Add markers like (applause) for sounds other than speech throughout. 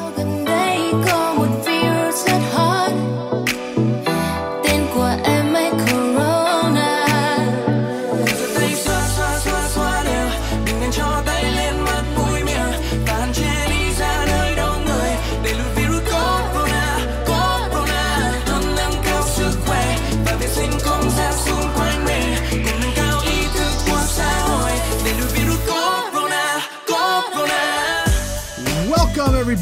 gần đây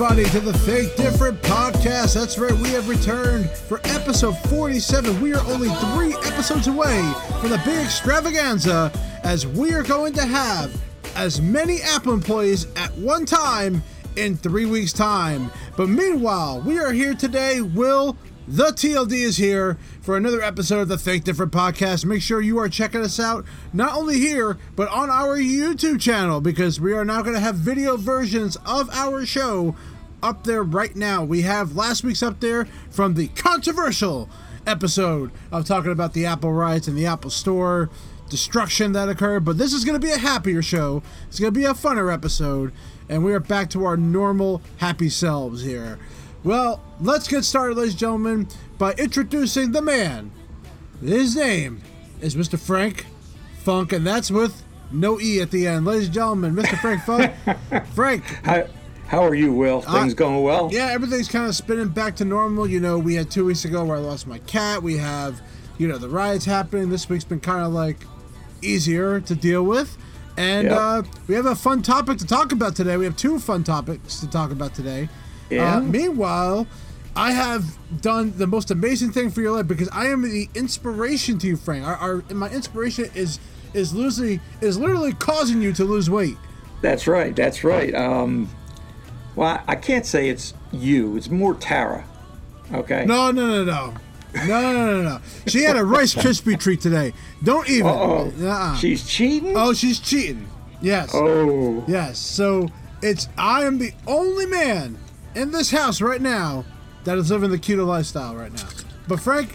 everybody, to the Think Different podcast. That's right, we have returned for episode 47. We are only three episodes away from the big extravaganza as we are going to have as many Apple employees at one time in three weeks' time. But meanwhile, we are here today. Will the TLD is here for another episode of the Think Different podcast. Make sure you are checking us out not only here, but on our YouTube channel because we are now going to have video versions of our show up there right now. We have last week's up there from the controversial episode of talking about the Apple riots and the Apple Store destruction that occurred. But this is going to be a happier show. It's going to be a funner episode. And we are back to our normal happy selves here. Well, let's get started, ladies and gentlemen, by introducing the man. His name is Mr. Frank Funk, and that's with no E at the end. Ladies and gentlemen, Mr. Frank Funk. (laughs) Frank, How, how are you, Will? Things Uh, going well? yeah, everything's kind of spinning back to normal. You know, we had two weeks ago where I lost my cat. We have, you know, the riots happening. This week's been kind of like easier to deal with. And Yep. uh, we have a fun topic to talk about today. We have two fun topics to talk about today. Yeah. Uh, meanwhile, I have done the most amazing thing for your life because I am the inspiration to you, Frank. Our, our my inspiration is is losing is literally causing you to lose weight. That's right. That's right. Um, well, I can't say it's you. It's more Tara. Okay. No, no, no, no. No, no, no, no. She had a Rice Krispie treat today. Don't even. Oh, Uh-uh. she's cheating. oh, she's cheating. Yes. Oh. Yes. So it's I am the only man in this house right now that is living the keto lifestyle right now. But Frank,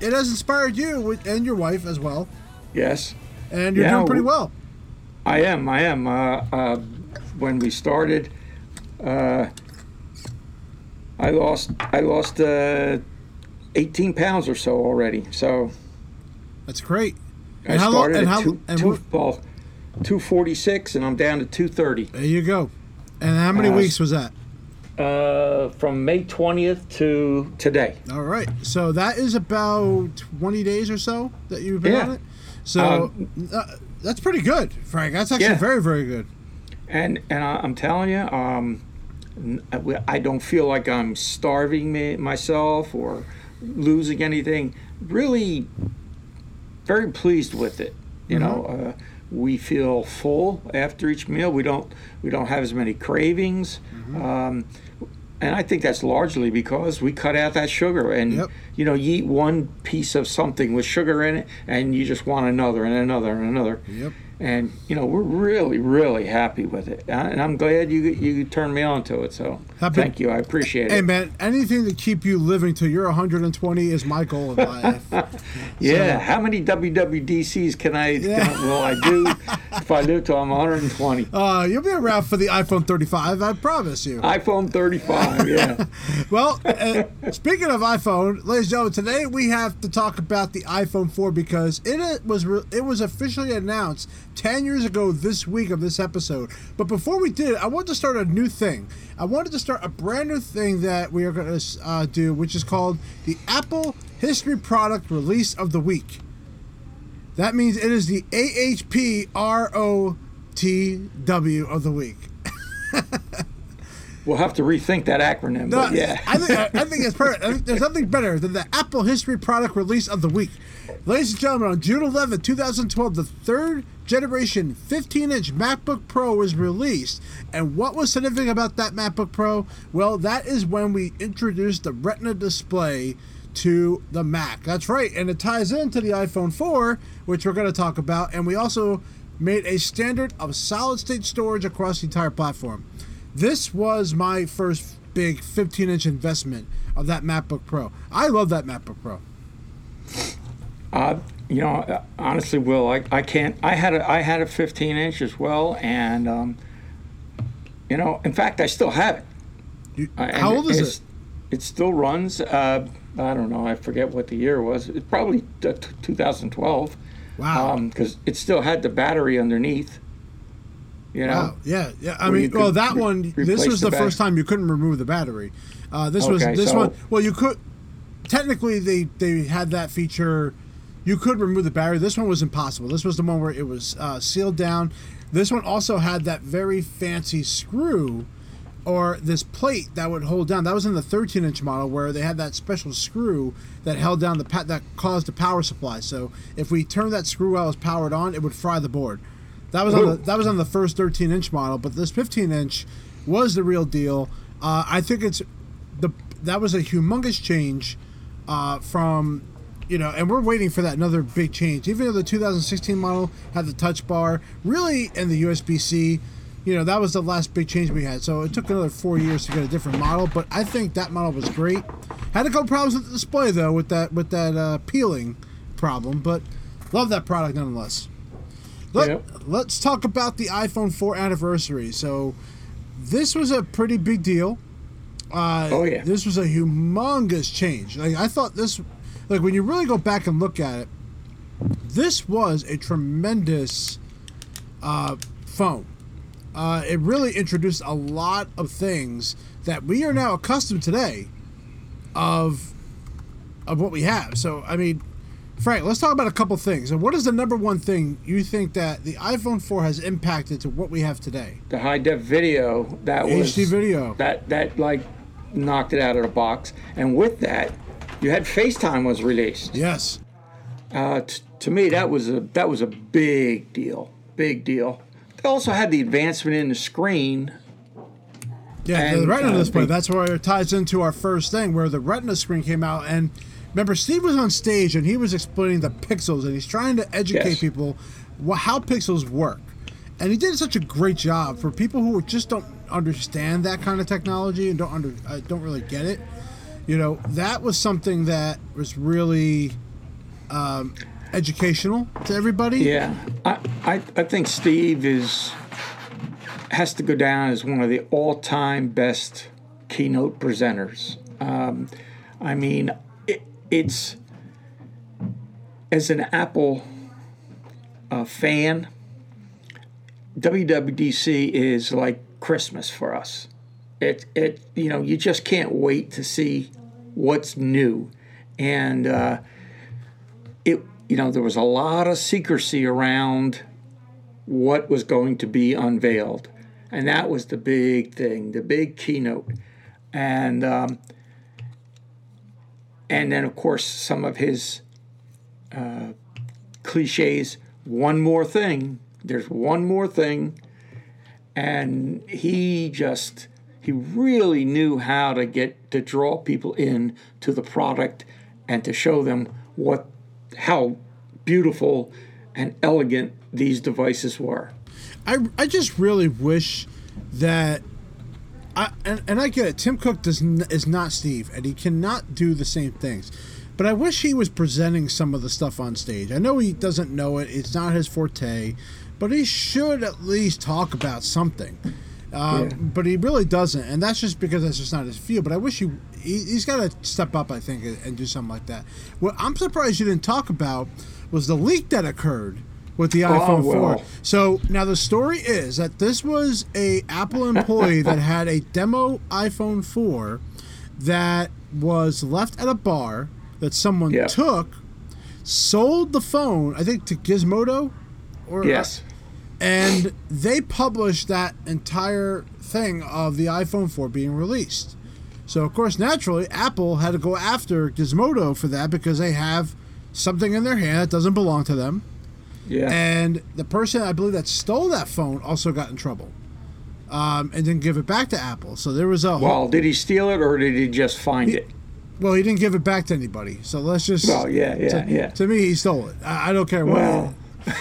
it has inspired you and your wife as well, Yes, and you're Yeah, doing pretty well. I am. I am. Uh, uh, when we started, uh, I lost. I lost uh, 18 pounds or so already. So That's great. I And how long- started and at how- two, and two, what- well, 246, and I'm down to 230. There you go. And how many Uh, weeks was that? Uh, from May 20th to today. All right. So that is about 20 days or so that you've been Yeah. on it. So uh, that's pretty good, Frank. That's actually Yeah. very, very good. And and I, I'm telling you, um, I don't feel like I'm starving me, myself or losing anything. Really, very pleased with it. You know, uh, we feel full after each meal. We don't we don't have as many cravings. Um, and I think that's largely because we cut out that sugar. And Yep. you know, you eat one piece of something with sugar in it, and you just want another and another and another. Yep. And you know, we're really, really happy with it, and I'm glad you you turned me on to it. So Happy- thank you, I appreciate it Hey man, anything to keep you living till you're 120 is my goal in life. (laughs) yeah, so- how many WWDCs can I Yeah. can, will I do if I live till I'm 120? (laughs) uh, you'll be around for the iPhone 35, I promise you. iPhone 35, (laughs) yeah. Well, uh, speaking of iPhone, ladies and gentlemen, today we have to talk about the iPhone 4 because it uh, was re- it was officially announced 10 years ago this week of this episode. But before we did, I wanted to start a new thing. I wanted to start a brand new thing that we are going to uh, do, which is called the Apple History Product Release of the Week. That means it is the AHPROTW of the week. We'll have to rethink that acronym, No, but yeah. I think I think it's perfect. I think there's nothing better than the Apple History Product Release of the Week. Ladies and gentlemen, on June 11, 2012, the third generation 15-inch MacBook Pro was released. And what was significant about that MacBook Pro? Well, that is when we introduced the Retina display to the Mac. That's right, and it ties into the iPhone 4, which we're going to talk about. And we also made a standard of solid-state storage across the entire platform. This was my first big 15 inch investment of that MacBook Pro. I love that MacBook Pro. Uh, you know, honestly, Will, I, I can't. I had a I had a 15 inch as well, and um, you know, in fact, I still have it. You- Uh, how old is it? It still runs. Uh, I don't know. I forget what the year was. It's probably t- 2012 Wow. because it still had the battery underneath. You know. Wow. Yeah, yeah. I mean, well, that re- one. This was the, the first time you couldn't remove the battery. Uh, this was this so- one. Well, you could. Technically, they they had that feature. You could remove the battery. This one was impossible. This was the one where it was uh, sealed down. This one also had that very fancy screw, or this plate that would hold down. That was in the 13 inch model where they had that special screw that held down the pa- that caused the power supply. So if we turned that screw while it was powered on, it would fry the board. That was on the that was on the first 13 inch model, but this 15 inch was the real deal. Uh, I think it's the that was a humongous change uh, from you know, and we're waiting for that another big change. Even though the 2016 model had the touch bar, really, and the USB C, you know, that was the last big change we had. So it took another four years to get a different model, but I think that model was great. Had a couple problems with the display though, with that with that uh, peeling problem, but love that product nonetheless. Let, Yep. Let's talk about the iPhone 4 anniversary. So, this was a pretty big deal. Uh, Oh, yeah. This was a humongous change. Like I thought this, like when you really go back and look at it, this was a tremendous uh, phone. Uh, it really introduced a lot of things that we are now accustomed today of of what we have. So I mean, Frank, let's talk about a couple things. And what is the number one thing you think that the iPhone 4 has impacted to what we have today? the high def video that was HD video. that that like knocked it out of the box and with that you had FaceTime was released Yes. uh, t- to me that was a that was a big deal big deal they also had the advancement in the screen Yeah, the And, Retina uh, display. they- That's where it ties into our first thing, where the Retina screen came out. And remember, Steve was on stage and he was explaining the pixels, and he's trying to educate Yes. people how pixels work. And he did such a great job for people who just don't understand that kind of technology and don't under uh, don't really get it. You know, that was something that was really um, educational to everybody. yeah I, I I think Steve is has to go down as one of the all-time best keynote presenters um, I mean it, it's as an Apple uh, fan WWDC is like Christmas for us. It it you know you just can't wait to see what's new, and uh, it you know there was a lot of secrecy around what was going to be unveiled, and that was the big thing, the big keynote, and um, and then of course some of his uh, cliches. One more thing. There's one more thing and he just he really knew how to get to draw people in to the product and to show them what how beautiful and elegant these devices were I, I just really wish that I and, and I get it. Tim Cook does n- is not Steve, and he cannot do the same things. But I wish he was presenting some of the stuff on stage. I know he doesn't know it; it's not his forte, but he should at least talk about something. Um, Yeah. But he really doesn't, and that's just because that's just not his field. But I wish he, he he's got to step up, I think, and, and do something like that. What I'm surprised you didn't talk about was the leak that occurred with the iPhone 4. Oh, well. So now the story is that this was a Apple employee (laughs) that had a demo iPhone 4 that was left at a bar that someone Yeah. took, sold the phone, I think to Gizmodo, or yes and they published that entire thing of the iPhone 4 being released. So of course, naturally, Apple had to go after Gizmodo for that because they have something in their hand that doesn't belong to them. yeah And the person I believe that stole that phone also got in trouble, um, and didn't give it back to Apple. So there was a whole, well did he steal it or did he just find it well, he didn't give it back to anybody. So let's just well yeah yeah to, yeah to me, he stole it. I, I don't care what. Well.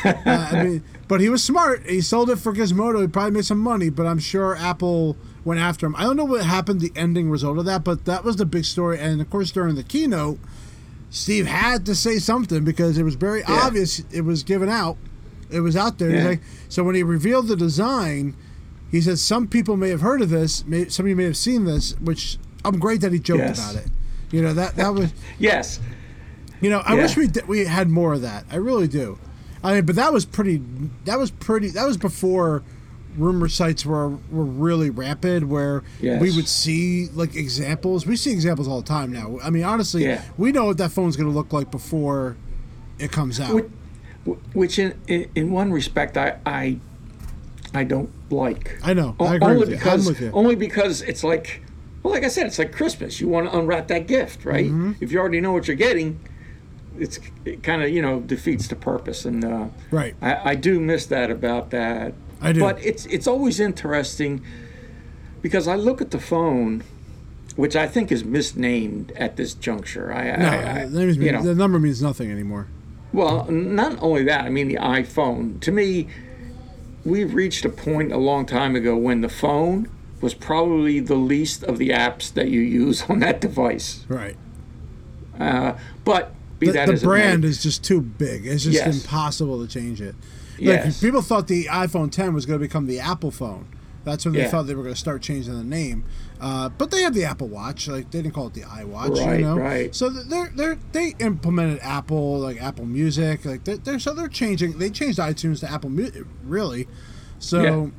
uh, (laughs) I mean, but he was smart. He sold it for Gizmodo. He probably made some money, but I'm sure Apple went after him. I don't know what happened, the ending result of that, but that was the big story. And of course, during the keynote, Steve had to say something because it was very Yeah. obvious it was given out. It was out there. Yeah. like, so when he revealed the design, he said some people may have heard of this, may, some of you may have seen this, which I'm great that he joked Yes. about it. You know that that was (laughs) Yes. you know I Yeah. wish we d- we had more of that. I really do. I mean, but that was pretty. That was pretty. That was before rumor sites were were really rapid where Yes. we would see like examples. We see examples all the time now. I mean, honestly, Yeah. we know what that phone's going to look like before it comes out. Which, which in, in in one respect I I I don't like. I know. O- I agree only with you. I'm because only because it's like well, like I said, it's like Christmas. You want to unwrap that gift, right? Mm-hmm. If you already know what you're getting, it's it kind of you know defeats the purpose. And uh, Right. I, I do miss that about that. I do. But it's it's always interesting because I look at the phone, which I think is misnamed at this juncture. I, no, I, the, names you mean, know. the number means nothing anymore. Well, not only that, I mean the iPhone. To me, we've reached a point a long time ago when the phone was probably the least of the apps that you use (laughs) on that device. Right. Uh, but be The, that the brand is just too big. It's just Yes. impossible to change it. Like Yes. people thought the iPhone 10 was going to become the Apple phone. That's when they Yeah. thought they were going to start changing the name. Uh, but they have the Apple Watch. Like they didn't call it the iWatch. Right, you know. right. So they're they they implemented Apple like Apple Music. Like they're, they're so they're changing. They changed iTunes to Apple Music. Really. So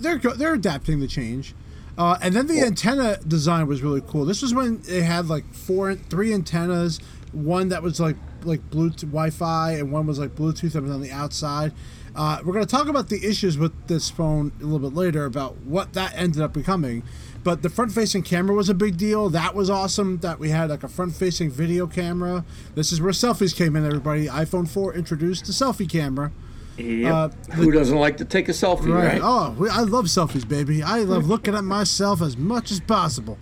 they're they're adapting the change. Uh, and then the antenna design was really cool. This was when they had like four, three antennas. One that was like like Bluetooth Wi-Fi, and one was like Bluetooth that was on the outside. Uh, we're going to talk about the issues with this phone a little bit later about what that ended up becoming. But the front-facing camera was a big deal. That was awesome. That we had like a front-facing video camera. This is where selfies came in. Everybody, iPhone 4 introduced the selfie camera. Yep. uh, who doesn't like to take a selfie, right? Oh, we, I love selfies, baby. I love looking at myself as much as possible.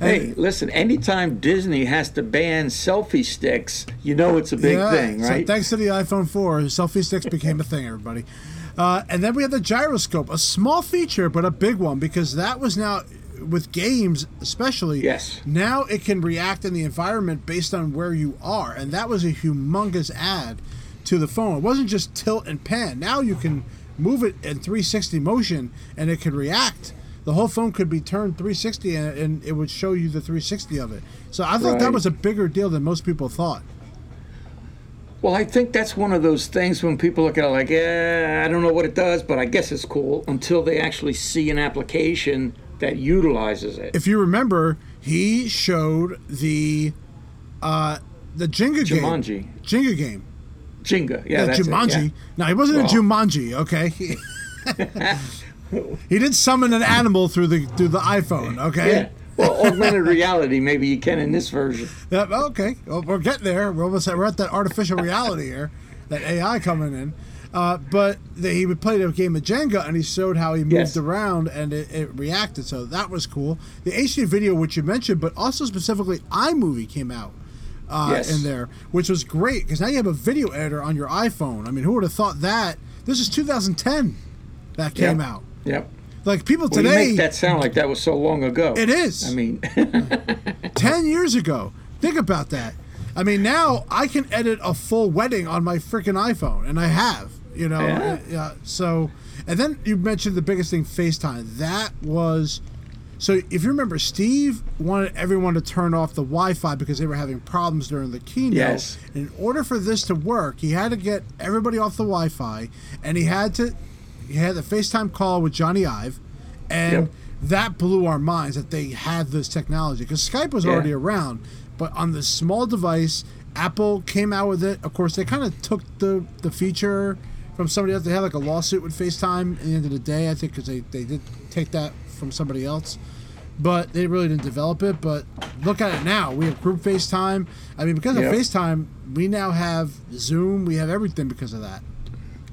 Hey, listen, anytime Disney has to ban selfie sticks, you know it's a big Yeah, thing, right? So thanks to the iPhone 4, selfie sticks became a thing, everybody. Uh, and then we had the gyroscope, a small feature, but a big one because that was now with games, especially. Yes. Now it can react in the environment based on where you are, and that was a humongous add to the phone. It wasn't just tilt and pan. Now you can move it in 360 motion, and it can react. The whole phone could be turned 360, and, and it would show you the 360 of it. So I thought that was a bigger deal than most people thought. Well, I think that's one of those things when people look at it like, yeah, I don't know what it does, but I guess it's cool until they actually see an application that utilizes it. if you remember, he showed the uh the Jenga game. Jumanji. Jenga game. Jenga, yeah, Yeah, that's it, Jumanji. yeah. No, he wasn't Well. a Jumanji, okay? (laughs) (laughs) he did summon an animal through the through the iPhone, okay? Yeah. Well, augmented reality, maybe you can in this version. Yeah, okay. Well, we're getting there. We're almost we're at that artificial reality here, that AI coming in. Uh, but the, he would play a game of Jenga, and he showed how he moved Yes. around and it, it reacted. So that was cool. The HD video, which you mentioned, but also specifically iMovie came out uh, Yes. in there, which was great because now you have a video editor on your iPhone. I mean, who would have thought that? This is 2010 that came Yep. out. Yep. Like people Well, you today, make that sound like that was so long ago. It is. I mean, (laughs) 10 years ago. Think about that. I mean, now I can edit a full wedding on my freaking iPhone, and I have, you know. Yeah. Yeah. So, and then you mentioned the biggest thing FaceTime. That was. So, if you remember, Steve wanted everyone to turn off the Wi Fi because they were having problems during the keynote. Yes. In order for this to work, he had to get everybody off the Wi Fi, and he had to. He had the FaceTime call with Jony Ive, and Yep. that blew our minds that they had this technology because Skype was Yeah. already around, but on this small device, Apple came out with it. Of course, they kind of took the the feature from somebody else. They had like a lawsuit with FaceTime at the end of the day, I think, because they, they did take that from somebody else. But they really didn't develop it. But look at it now. We have group FaceTime. I mean, because Yep. of FaceTime, we now have Zoom. We have everything because of that.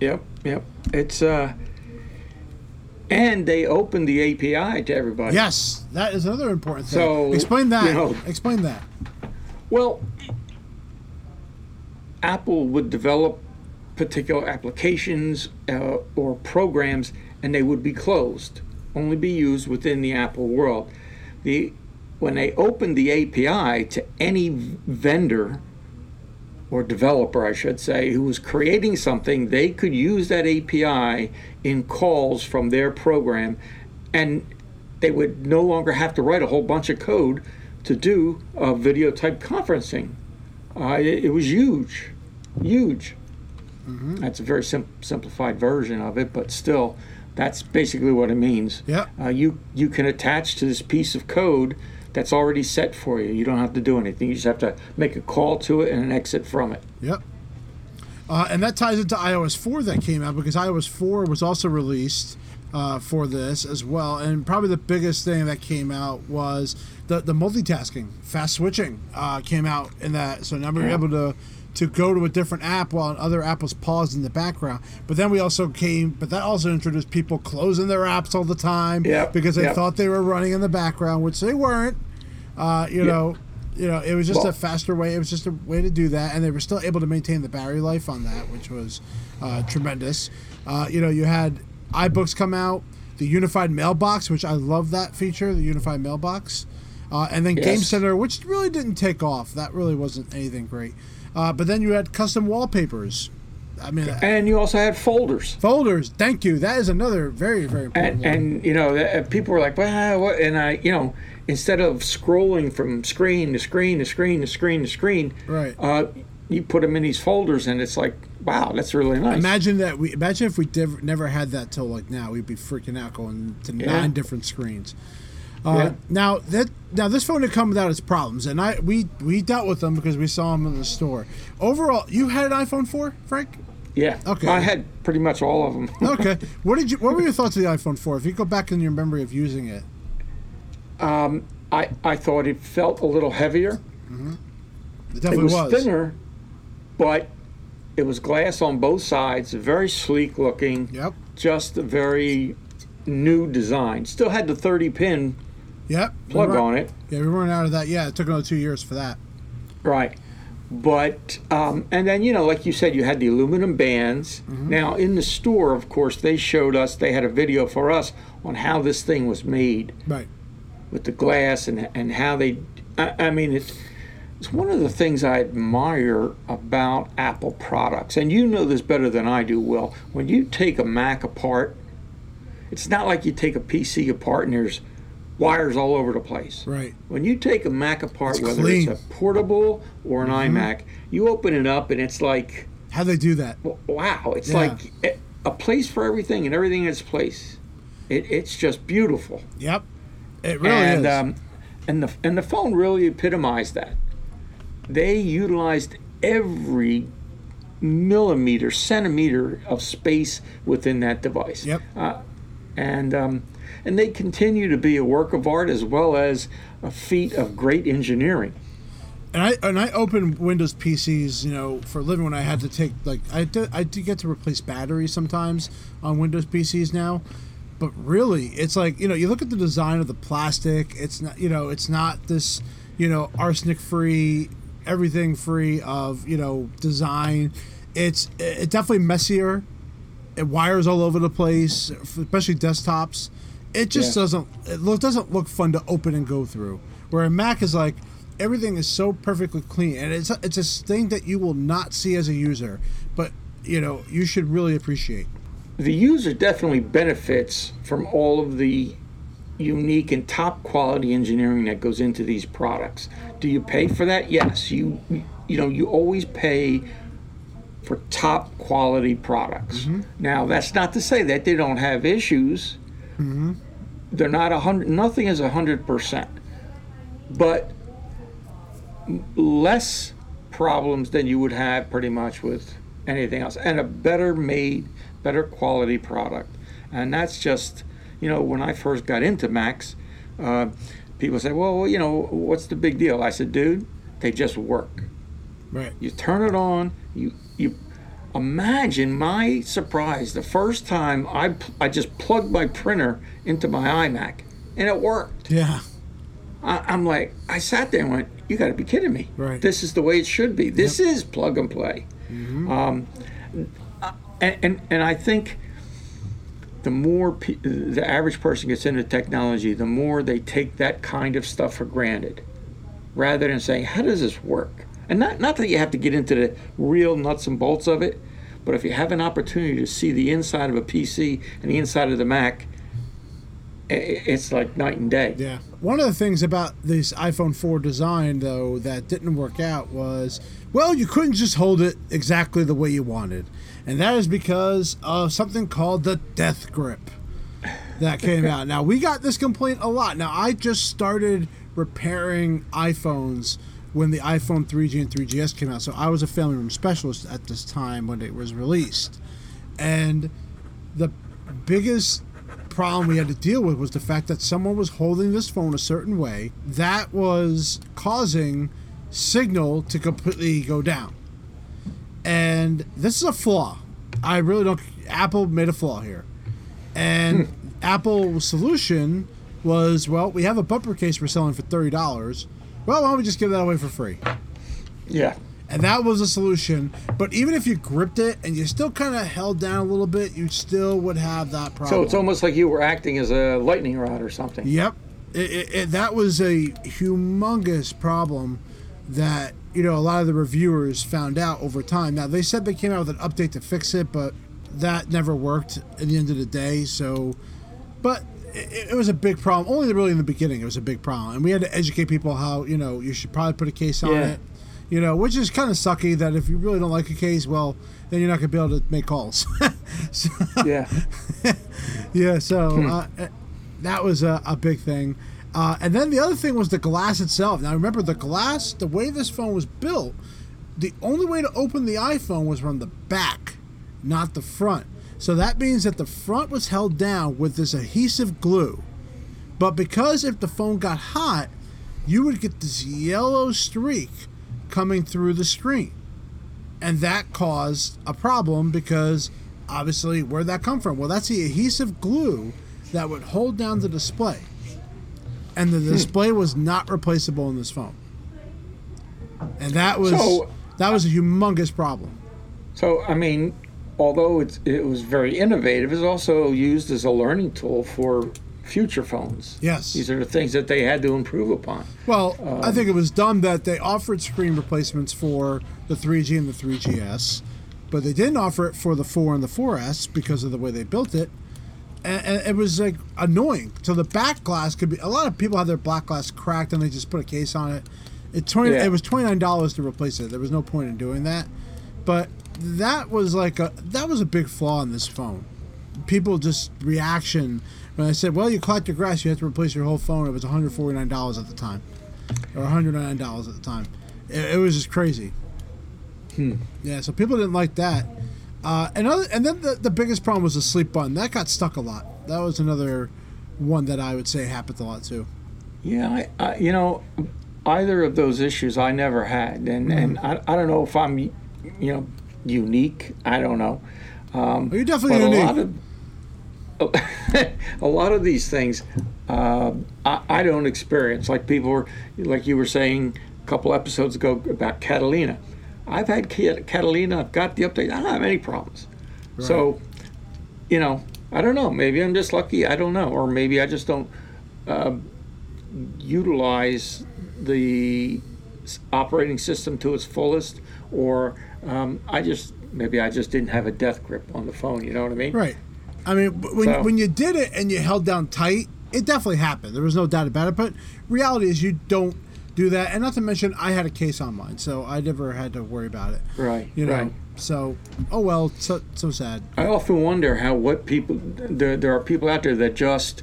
yep, yep. It's uh, and they opened the API to everybody. Yes, that is another important thing. So, Explain that. you know- Explain that. Well, Apple would develop particular applications uh, or programs, and they would be closed, only be used within the Apple world. The when they opened the API to any vendor or developer, I should say, who was creating something, they could use that API in calls from their program, and they would no longer have to write a whole bunch of code to do uh, video type conferencing. Uh, it, it was huge, huge. That's a very sim- simplified version of it, but still, that's basically what it means. Yeah. Uh, you you can attach to this piece of code that's already set for you. You don't have to do anything. You just have to make a call to it and an exit from it. Yep. Uh, and that ties into iOS 4 that came out because iOS 4 was also released uh, for this as well. And probably the biggest thing that came out was the, the multitasking, fast switching uh, came out in that. So now we're able to to go to a different app while another app was paused in the background. But then we also came, but that also introduced people closing their apps all the time Yep, because they yep. thought they were running in the background, which they weren't. Uh, you know, you know, it was just Well- a faster way. It was just a way to do that, and they were still able to maintain the battery life on that, which was uh, tremendous. Uh, you know, you had iBooks come out, the unified mailbox, which I love that feature, the unified mailbox, uh, and then Game Center, which really didn't take off. That really wasn't anything great. Uh, but then you had custom wallpapers. I mean, And you also had folders. folders. Thank you. That is another very, very important And, and you know, uh, people were like, "Well, what?" And I, you know, instead of scrolling from screen to screen to screen to screen to screen, Right. Uh, you put them in these folders, and it's like, wow, that's really nice. Imagine that we imagine if we div- never had that till like now, we'd be freaking out going to Yeah. nine different screens. Uh, Yeah. Now that now this phone had come without its problems, and I we we dealt with them because we saw them in the store. Overall, you had an iPhone four, Frank. yeah. Okay. I had pretty much all of them. (laughs) Okay. what did you? What were your thoughts of the iPhone four? If you go back in your memory of using it, I I thought it felt a little heavier. it It definitely was, was. thinner, but it was glass on both sides, very sleek looking. Yep. Just a very new design. Still had the 30 pin Yep. Plug weren't- on it. Yeah, we weren't out of that. Yeah, it took another two years for that. Right. But, um, and then, you know, like you said, you had the aluminum bands. Mm-hmm. Now, in the store, of course, they showed us, they had a video for us on how this thing was made Right. with the glass and, and how they, I, I mean, it's, it's one of the things I admire about Apple products. And you know this better than I do, Will. When you take a Mac apart, it's not like you take a PC apart and there's wires all over the place. Right. When you take a Mac apart, It's whether clean. it's a portable or an iMac, you open it up and it's like, How do they do that? wow, it's Yeah. like a- a place for everything and everything in its place. It, it's just beautiful. Yep. It really and is. um, and the and the phone really epitomized that. They utilized every millimeter, centimeter of space within that device. Yep. Uh, and um, and they continue to be a work of art as well as a feat of great engineering. And I and I opened Windows PCs, you know, for a living when I had to take like I did I do get to replace batteries sometimes on Windows PCs now. But really, it's like, you know, you look at the design of the plastic, it's not you know, it's not this, you know, arsenic free, everything free of, you know, design. It's it's definitely messier. It wires all over the place, especially desktops. It just Yeah. doesn't it look, doesn't look fun to open and go through. Where a Mac is like everything is so perfectly clean, and it's a, it's a thing that you will not see as a user, but you know you should really appreciate. the user definitely benefits from all of the unique and top quality engineering that goes into these products. Do you pay for that? Yes. You you know, you always pay for top quality products. Mm-hmm. Now, that's not to say that they don't have issues. Mm-hmm. They're not a hundred. Nothing is a hundred percent, but less problems than you would have pretty much with anything else, and a better made, better quality product. And that's just, you know, when I first got into Macs, uh, people say, well, you know, what's the big deal? I said, dude, they just work. Right. You turn it on. You you imagine my surprise the first time I I just plugged my printer into my iMac and it worked. Yeah. I, I'm like I sat there and went, you got to be kidding me. Right. This is the way it should be. This is plug and play. Um, uh, and, and and I think the more pe- the average person gets into technology, the more they take that kind of stuff for granted, rather than saying, "How does this work? And not not that you have to get into the real nuts and bolts of it, but if you have an opportunity to see the inside of a PC and the inside of the Mac, it's like night and day. Yeah. One of the things about this iPhone 4 design, though, that didn't work out was, well, you couldn't just hold it exactly the way you wanted. And that is because of something called the death grip that (laughs) came out. Now, we got this complaint a lot. Now, I just started repairing iPhones when the iPhone 3G and 3GS came out. So I was a family room specialist at this time when it was released. And the biggest problem we had to deal with was the fact that someone was holding this phone a certain way that was causing signal to completely go down. And this is a flaw. I really don't. Apple made a flaw here. And hmm. Apple's solution was well, we have a bumper case we're selling for $30. Well, why don't we just give that away for free? Yeah. And that was a solution. But even if you gripped it and you still kind of held down a little bit, you still would have that problem. So it's almost like you were acting as a lightning rod or something. Yep. It, it, it, that was a humongous problem that, you know, a lot of the reviewers found out over time. Now, they said they came out with an update to fix it, but that never worked at the end of the day. So, but it, it was a big problem. Only really in the beginning, it was a big problem. And we had to educate people how, you know, you should probably put a case on Yeah. it. You know, which is kind of sucky that if you really don't like a case, well, then you're not going to be able to make calls. (laughs) so, Yeah. (laughs) yeah, so uh, uh, that was a, a big thing. Uh, and then the other thing was the glass itself. Now, remember, the glass, the way this phone was built, the only way to open the iPhone was from the back, not the front. So that means that the front was held down with this adhesive glue. But because if the phone got hot, you would get this yellow streak coming through the screen. And that caused a problem because obviously where'd that come from? Well, that's the adhesive glue that would hold down the display. And the hmm. display was not replaceable in this phone. And that was So- that was a uh, humongous problem. So I mean, although it's, it was very innovative, it's also used as a learning tool for future phones. Yes. These are the things that they had to improve upon. Well, I um, think it was dumb that they offered screen replacements for the 3G and the 3GS, but they didn't offer it for the 4 and the 4S because of the way they built it. And, and it was like annoying. So the back glass could be. A lot of people have their black glass cracked and they just put a case on it. It twenty. Yeah. It was twenty nine dollars to replace it. There was no point in doing that. But that was like a that was a big flaw in this phone. People just reaction when I said, "Well, you cracked your grass, you have to replace your whole phone." It was one hundred forty nine dollars at the time, or one hundred nine dollars at the time. It, it was just crazy. Yeah, so people didn't like that. Uh, and other, and then the, the biggest problem was the sleep button. That got stuck a lot. That was another one that I would say happened a lot too. Yeah, I, I, you know, either of those issues I never had, and and I, I don't know if I'm, you know, unique. I don't know. Um, Well, you're definitely unique. a lot of (laughs) a lot of these things uh, I, I don't experience. Like people were, like you were saying a couple episodes ago about Catalina. I've had Catalina. I've got the update. I don't have any problems. So, you know, I don't know. Maybe I'm just lucky. I don't know, or maybe I just don't uh, utilize the operating system to its fullest, or um, I just maybe I just didn't have a death grip on the phone. You know what I mean? Right. I mean, when So- when you did it and you held down tight, it definitely happened. There was no doubt about it. But reality is, you don't do that. And not to mention, I had a case on mine, so I never had to worry about it. Right. You know. Right. So, oh well. So so sad. I often wonder how what people there there are people out there that just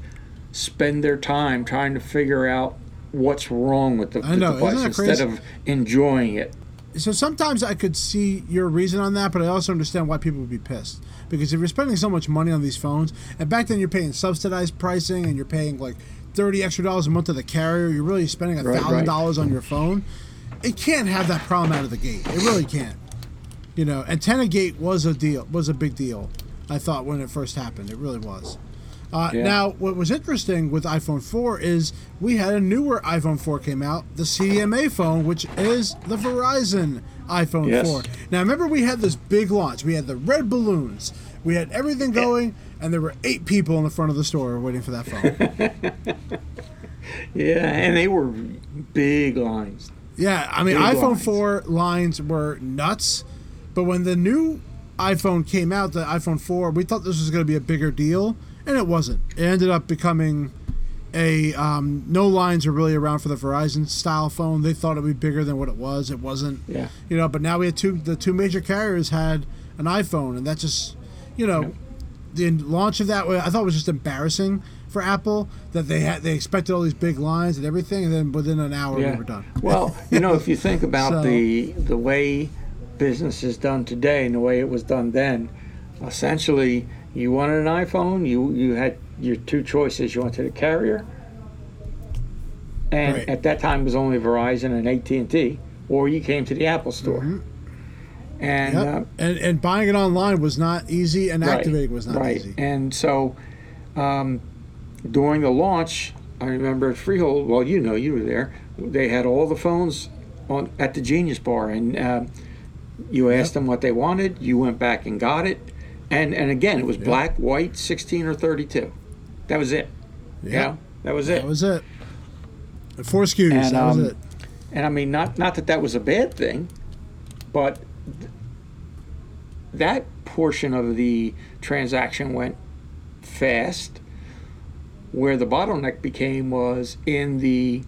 spend their time trying to figure out what's wrong with the, know, device instead of enjoying it. So sometimes I could see your reason on that, but I also understand why people would be pissed. Because if you're spending so much money on these phones, and back then you're paying subsidized pricing and you're paying like thirty extra dollars a month to the carrier, you're really spending a thousand dollars on your phone. It can't have that problem out of the gate. It really can't. You know, Antenna Gate was a deal, was a big deal. I thought when it first happened, it really was. Uh, Yeah. Now, what was interesting with iPhone 4 is we had a newer iPhone 4 came out, the CDMA phone, which is the Verizon iPhone Yes. 4. Now, remember we had this big launch. We had the red balloons. We had everything going, and there were eight people in the front of the store waiting for that phone. (laughs) Yeah, and they were big lines. Yeah, I mean, Big iPhone lines. 4 lines were nuts, but when the new iPhone came out, the iPhone 4, we thought this was going to be a bigger deal, and it wasn't. It ended up becoming a um, no lines were really around for the Verizon style phone. They thought it would be bigger than what it was. It wasn't. Yeah. You know, but now we had two. The two major carriers had an iPhone, and that just, you know, the launch of that. I thought was just embarrassing for Apple that they had they expected all these big lines and everything, and then within an hour we were done. Well, you know, if you think (laughs) about So- the the way business is done today and the way it was done then, essentially, you wanted an iPhone, you you had your two choices. You went to the carrier, and Right. at that time it was only Verizon and AT and T, or you came to the Apple Store. And Mm-hmm. Yep. uh, and and buying it online was not easy, and activating was not right. easy. And so, um, during the launch, I remember at Freehold. Well, you know, you were there. They had all the phones on at the Genius Bar, and um, you asked them what they wanted. You went back and got it, and and again, it was black, white, sixteen or thirty-two. That was it. Yeah. Yeah, that was it. That was it. Four SKUs. And, that was um, it. And I mean, not not that that was a bad thing, but th- that portion of the transaction went fast. Where the bottleneck became was in the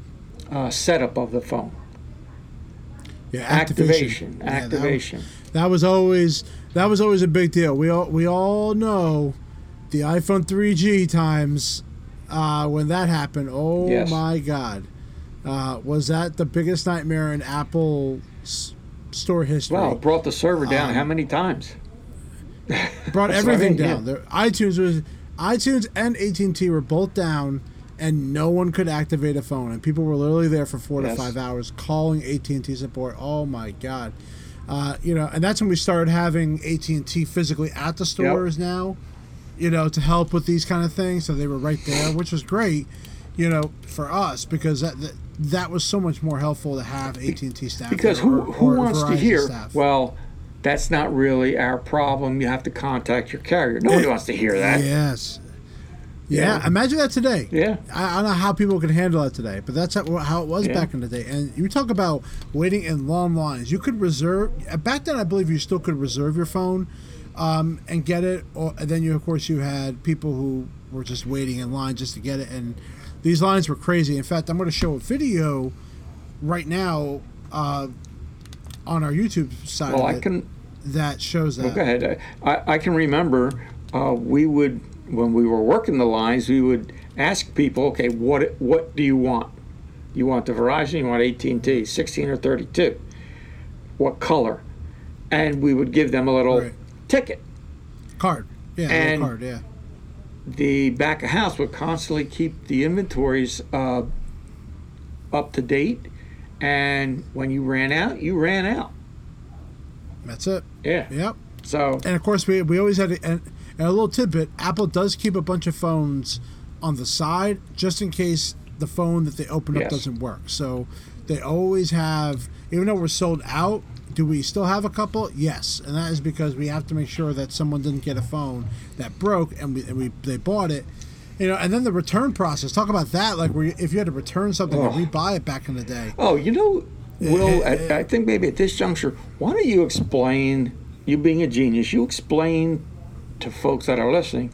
uh, setup of the phone. Yeah, Activation, Yeah, that- activation. That, was always that was always a big deal. We all we all know the iPhone 3G times uh, when that happened. Oh Yes. my God, uh, was that the biggest nightmare in Apple s- store history? Well, it brought the server down Um, how many times? (laughs) brought what I everything mean, down. yeah. The iTunes was iTunes and AT and T were both down, and no one could activate a phone. And people were literally there for four Yes. to five hours calling AT and T support. Oh my god, uh, you know, and that's when we started having AT and T physically at the stores now, you know, to help with these kind of things. So they were right there, which was great, you know, for us because that. that that was so much more helpful to have AT and T staff. Because who, or- who or wants to hear? staff. Well, that's not really our problem. You have to contact your carrier. Nobody wants to hear that. Yes. Yeah, imagine that today. Yeah. I, I don't know how people can handle that today, but that's how, how it was Yeah. back in the day. And you talk about waiting in long lines. You could reserve back then. I believe you still could reserve your phone um, and get it. Or and then you, of course, you had people who were just waiting in line just to get it, and these lines were crazy. In fact, I'm going to show a video right now uh, on our YouTube side Well, I it can. that shows that. Well, go ahead. I, I can remember uh, we would when we were working the lines, we would ask people, okay, what what do you want? You want the Verizon? You want AT and T, sixteen or thirty-two? What color? And we would give them a little Right. ticket. Card. Yeah, And- card. Yeah. The back of house would constantly keep the inventories uh, up to date, and when you ran out, you ran out. That's it. Yeah. Yep. So And of course, we, we always had a, and, and a little tidbit. Apple does keep a bunch of phones on the side just in case the phone that they open up Yes. doesn't work. So they always have, even though we're sold out, do we still have a couple? Yes, and that is because we have to make sure that someone didn't get a phone that broke and we, and we they bought it. You know, and then the return process. Talk about that. Like, where you, if you had to return something and Oh. rebuy it back in the day. Oh, you know, Will, I, I think maybe at this juncture, why don't you explain, you being a genius, you explain to folks that are listening,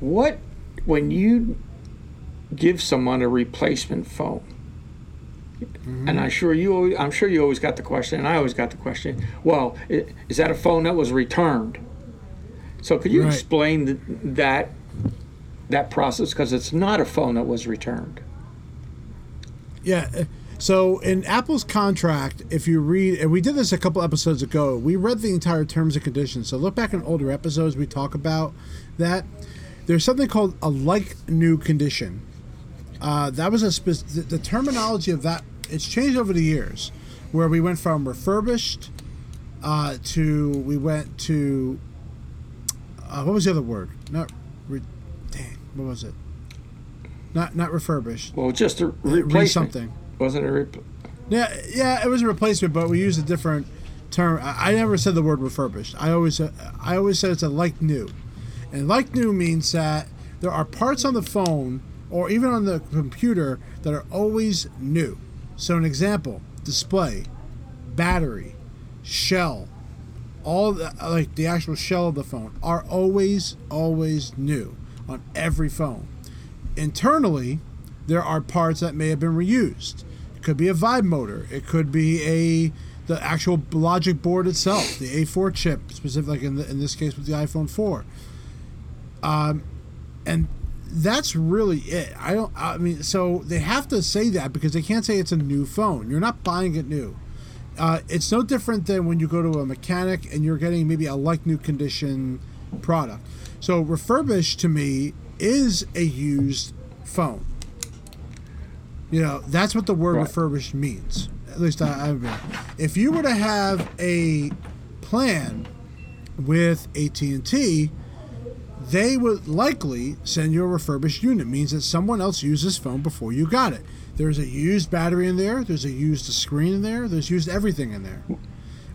what, when you give someone a replacement phone, mm-hmm. and I'm sure you, always, I'm sure you always got the question, and I always got the question. Well, is that a phone that was returned? So could you Right. explain th- that that process? Because it's not a phone that was returned. Yeah. Uh, So in Apple's contract, if you read, and we did this a couple episodes ago, we read the entire terms and conditions. So look back in older episodes, we talk about that. There's something called a like new condition. Uh, that was a spec- the, the terminology of that. It's changed over the years, where we went from refurbished uh, to we went to uh, what was the other word? Not re, dang, what was it? Not not refurbished. Well, just a Re replacement. something. Wasn't? A rep- Yeah, yeah, it was a replacement, but we used a different term. I, I never said the word refurbished. I always, I always said it's a like new, and like new means that there are parts on the phone or even on the computer that are always new. So, an example display, battery, shell, all the, like the actual shell of the phone are always, always new on every phone. Internally, there are parts that may have been reused. It could be a vibe motor, it could be a the actual logic board itself, the A4 chip, specifically like in, the, in this case with the iPhone 4. Um, and that's really it. I don't. I mean, so they have to say that because they can't say it's a new phone. You're not buying it new. Uh, it's no different than when you go to a mechanic and you're getting maybe a like new condition product. So refurbished to me is a used phone. You know, that's what the word Right. refurbished means. At least I, I've been. If you were to have a plan with AT&T, they would likely send you a refurbished unit. Means that someone else used this phone before you got it. There's a used battery in there. There's a used screen in there. There's used everything in there.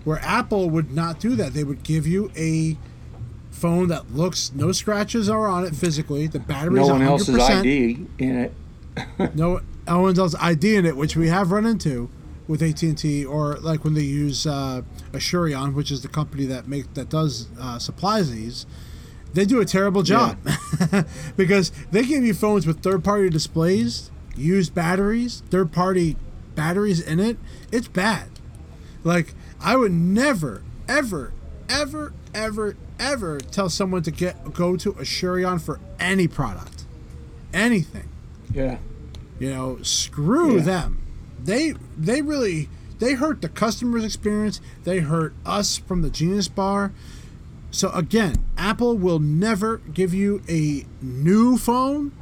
Where Apple would not do that. They would give you a phone that looks no scratches are on it physically. The battery No one 100%. else's ID in it. (laughs) no one ID in it, which we have run into with AT and T, or like when they use uh, Asurion, which is the company that make that does uh, supplies these. They do a terrible job (laughs) because they give you phones with third-party displays, used batteries, third-party batteries in it. It's bad. Like I would never, ever, ever, ever, ever tell someone to get go to Asurion for any product, anything. Yeah. You know, screw Yeah. them. They they really they hurt the customer's experience. They hurt us from the Genius Bar. So again, Apple will never give you a new phone,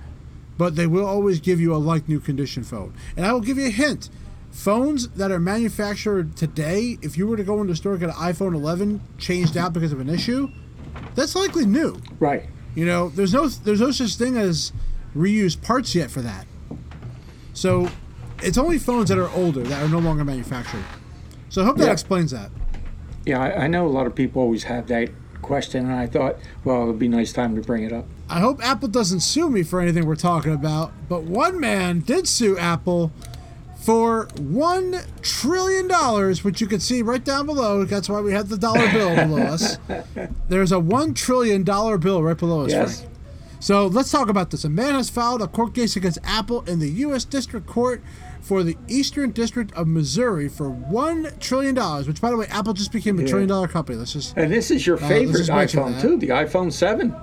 but they will always give you a like new condition phone. And I will give you a hint. Phones that are manufactured today, if you were to go into a store and get an iPhone 11 changed out because of an issue, that's likely new. Right. You know, there's no there's no such thing as reused parts yet for that. So it's only phones that are older that are no longer manufactured. So I hope that Yeah. explains that. Yeah, I, I know a lot of people always have that question, and I thought, well, it'd be a nice time to bring it up. I hope Apple doesn't sue me for anything we're talking about, but one man did sue Apple for one trillion dollars, which you can see right down below. That's why we have the dollar bill below us. (laughs) There's a one trillion dollar bill right below us. Yes. Frank. So let's talk about this. A man has filed a court case against Apple in the U.S. District Court for the Eastern District of Missouri for one trillion dollars. Which, by the way, Apple just became a Yeah. trillion dollar company. Let's just And this is your uh, let's favorite iPhone, that. too, the iPhone 7.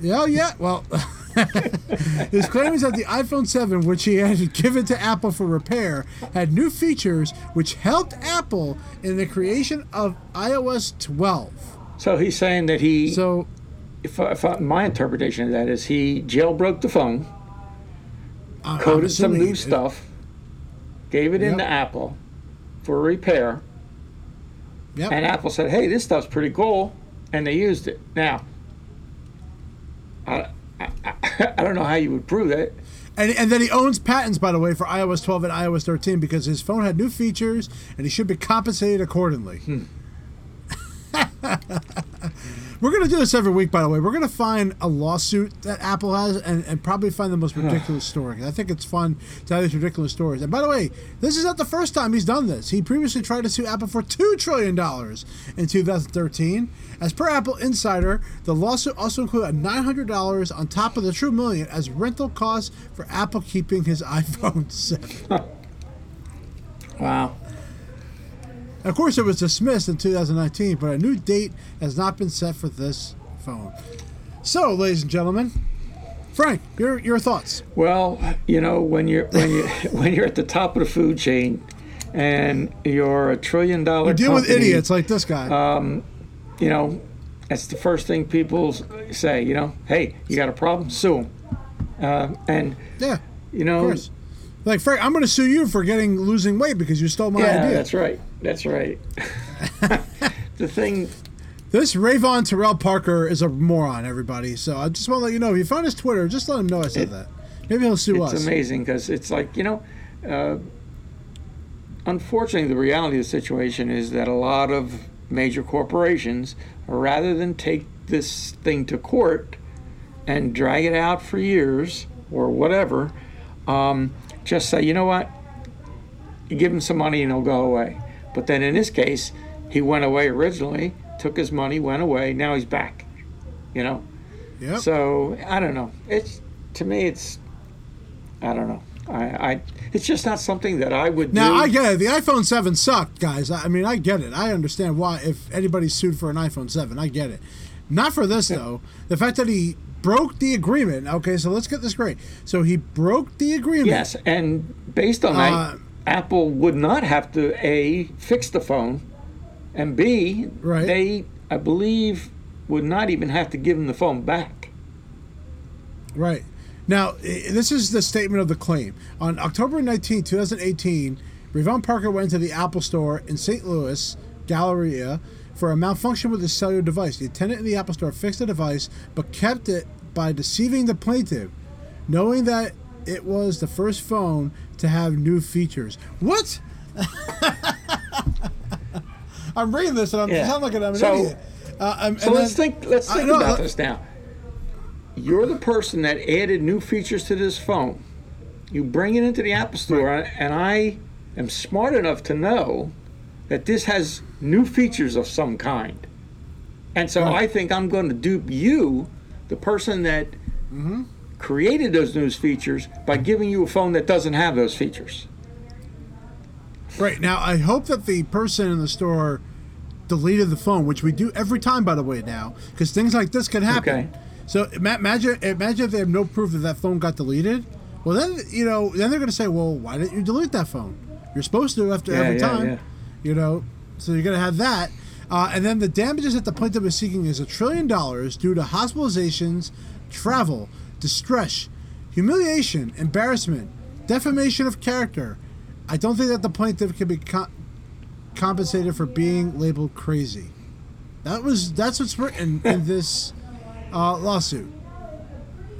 Yeah, yeah. Well, (laughs) his claim is that the iPhone 7, which he had (laughs) given to Apple for repair, had new features which helped Apple in the creation of iOS 12. So he's saying that he, So, if, I- if I, my interpretation of that is he jailbroke the phone, I- I'm coded some new did. stuff, gave it into Yep. Apple for repair, Yep. and Apple said, hey, this stuff's pretty cool, and they used it. Now, I, I, I, (laughs) I don't know how you would prove that. And, and then he owns patents, by the way, for iOS 12 and iOS 13 because his phone had new features and he should be compensated accordingly. Hmm. (laughs) We're going to do this every week, by the way. We're going to find a lawsuit that Apple has and, and probably find the most ridiculous story. I think it's fun to have these ridiculous stories. And by the way, this is not the first time he's done this. He previously tried to sue Apple for $2 trillion in 2013. As per Apple Insider, the lawsuit also included $900 on top of the true million as rental costs for Apple keeping his (laughs) iPhone 7. Wow. Of course, it was dismissed in 2019, but a new date has not been set for this phone. So, ladies and gentlemen, Frank, your your thoughts? Well, you know, when you're when you (laughs) when you're at the top of the food chain, and you're a trillion dollar You deal with idiots like this guy. You know, that's the first thing people say. You know, hey, you got a problem? Sue 'em. Uh, and yeah, you of know, course. Like Frank, I'm going to sue you for getting losing weight because you stole my yeah, idea. that's right. That's right. (laughs) the thing, This Rayvon Terrell Parker is a moron, everybody. So I just want to let you know if you find his Twitter, just let him know I said that. Maybe he'll sue it's us. It's amazing because it's like you know. Uh, unfortunately, the reality of the situation is that a lot of major corporations, rather than take this thing to court and drag it out for years or whatever, um, just say, you know what, you give him some money and he'll go away. But then in this case, he went away originally, took his money, went away. Now he's back. You know. Yep. So I don't know. It's to me, it's I don't know. I, I it's just not something that I would Now do. I get it. The iPhone Seven sucked, guys. I mean, I get it. I understand why. If anybody's sued for an iPhone Seven, I get it. Not for this though. The fact that he broke the agreement. Okay, so let's get this straight. So he broke the agreement. Yes, and based on Uh, that, Apple would not have to a fix the phone, and b Right. they I believe would not even have to give him the phone back. Right. Now, this is the statement of the claim. On October 19, 2018, Revon Parker went to the Apple Store in St. Louis, Galleria, for a malfunction with the cellular device. The attendant in the Apple Store fixed the device, but kept it by deceiving the plaintiff, knowing that it was the first phone to have new features. What? (laughs) I'm reading this and I'm Yeah. sound like I'm an So- idiot. Uh, and- So let's then- think. Let's think about let- this now. You're the person that added new features to this phone. You bring it into the Apple Store, and I am smart enough to know that this has new features of some kind. And so Right. I think I'm going to dupe you, the person that Mm-hmm. created those new features, by giving you a phone that doesn't have those features. Right now, I hope that the person in the store deleted the phone, which we do every time, by the way, now, because things like this can happen. Okay. So imagine, imagine if they have no proof that that phone got deleted. Well, then you know, then they're going to say, "Well, why didn't you delete that phone? You're supposed to after Yeah, every yeah, time." yeah. You know, so you're going to have that. Uh, and then the damages that the plaintiff is seeking is a trillion dollars due to hospitalizations, travel, distress, humiliation, embarrassment, defamation of character. I don't think that the plaintiff can be co- compensated for being labeled crazy. That was that's what's written in (laughs) this uh, lawsuit.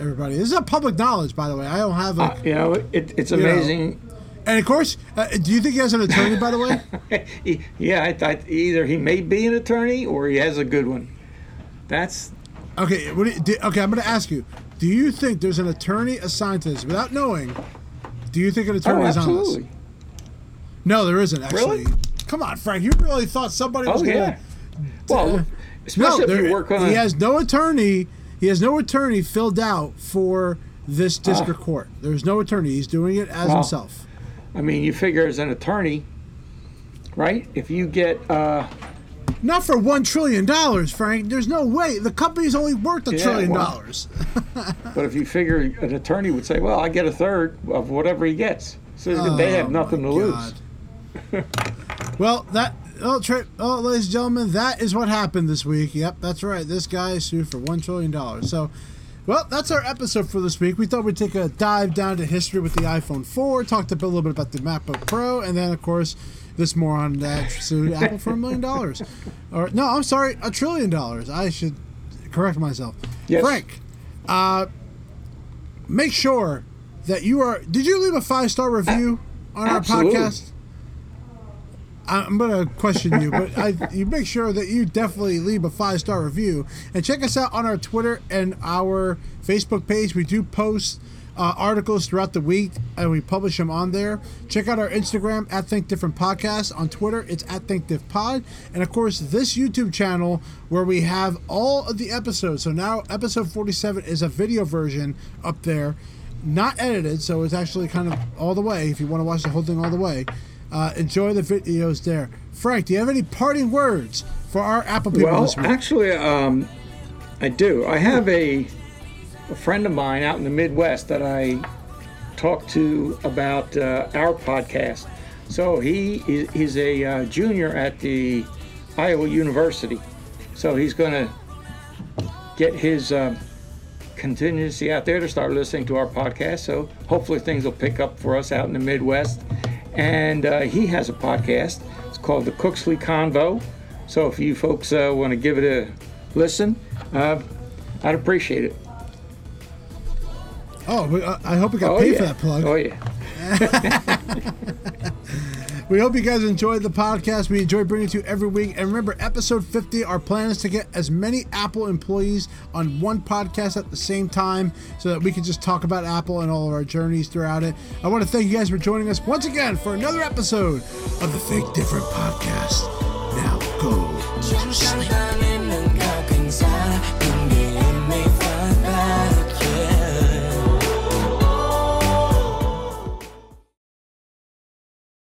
Everybody, this is a public knowledge, by the way. I don't have a, Uh, you know, it, it's amazing. And of course, uh, do you think he has an attorney? By the way, (laughs) yeah, I thought either he may be an attorney or he has a good one. That's okay. What do you, do, okay, I'm going to ask you. Do you think there's an attorney assigned to this without knowing? Do you think an oh, attorney is on this? No, there isn't actually. Really? Come on, Frank. You really thought somebody was Oh going yeah. to Well, especially no, if there- you work on he has no attorney. He has no attorney filled out for this district court. There's no attorney. He's doing it as Wow. himself. I mean, you figure as an attorney, right? If you get uh, Not for one trillion dollars, Frank. There's no way. The company's only worth a Yeah, trillion well- dollars. (laughs) but if you figure an attorney would say, well, I get a third of whatever he gets, so they have Oh, nothing to my lose. Well, that. Oh, tra- oh, ladies and gentlemen, that is what happened this week. Yep, that's right. This guy sued for one trillion dollars. So, well, that's our episode for this week. We thought we'd take a dive down to history with the iPhone 4, talked a little bit about the MacBook Pro, and then, of course, this moron that sued (laughs) Apple for a million dollars. Or no, I'm sorry, a trillion dollars. I should correct myself. Yes. Frank, uh, make sure that you are. Did you leave a five star review on our absolutely. podcast? I'm gonna question you, but I, you make sure that you definitely leave a five star review and check us out on our Twitter and our Facebook page. We do post uh, articles throughout the week and we publish them on there. Check out our Instagram at Think Different Podcast. On Twitter, it's at Think Diff Pod, and of course this YouTube channel where we have all of the episodes. So now episode 47 is a video version up there, not edited, so it's actually kind of all the way. If you want to watch the whole thing all the way. Uh, enjoy the videos there. Frank, do you have any parting words for our Apple people Well, actually, um, I do. I have a, a friend of mine out in the Midwest that I talked to about uh, our podcast. So he is he's a uh, junior at the Iowa University. So he's going to get his um, contingency out there to start listening to our podcast. So hopefully things will pick up for us out in the Midwest. And uh, he has a podcast. It's called the Cooksley Convo. So if you folks uh, want to give it a listen, uh, I'd appreciate it. Oh, I hope we got Oh paid yeah. for that plug. Oh yeah. (laughs) (laughs) We hope you guys enjoyed the podcast. We enjoy bringing it to you every week. And remember, episode 50, our plan is to get as many Apple employees on one podcast at the same time so that we can just talk about Apple and all of our journeys throughout it. I want to thank you guys for joining us once again for another episode of the Think Different podcast. Now go to sleep.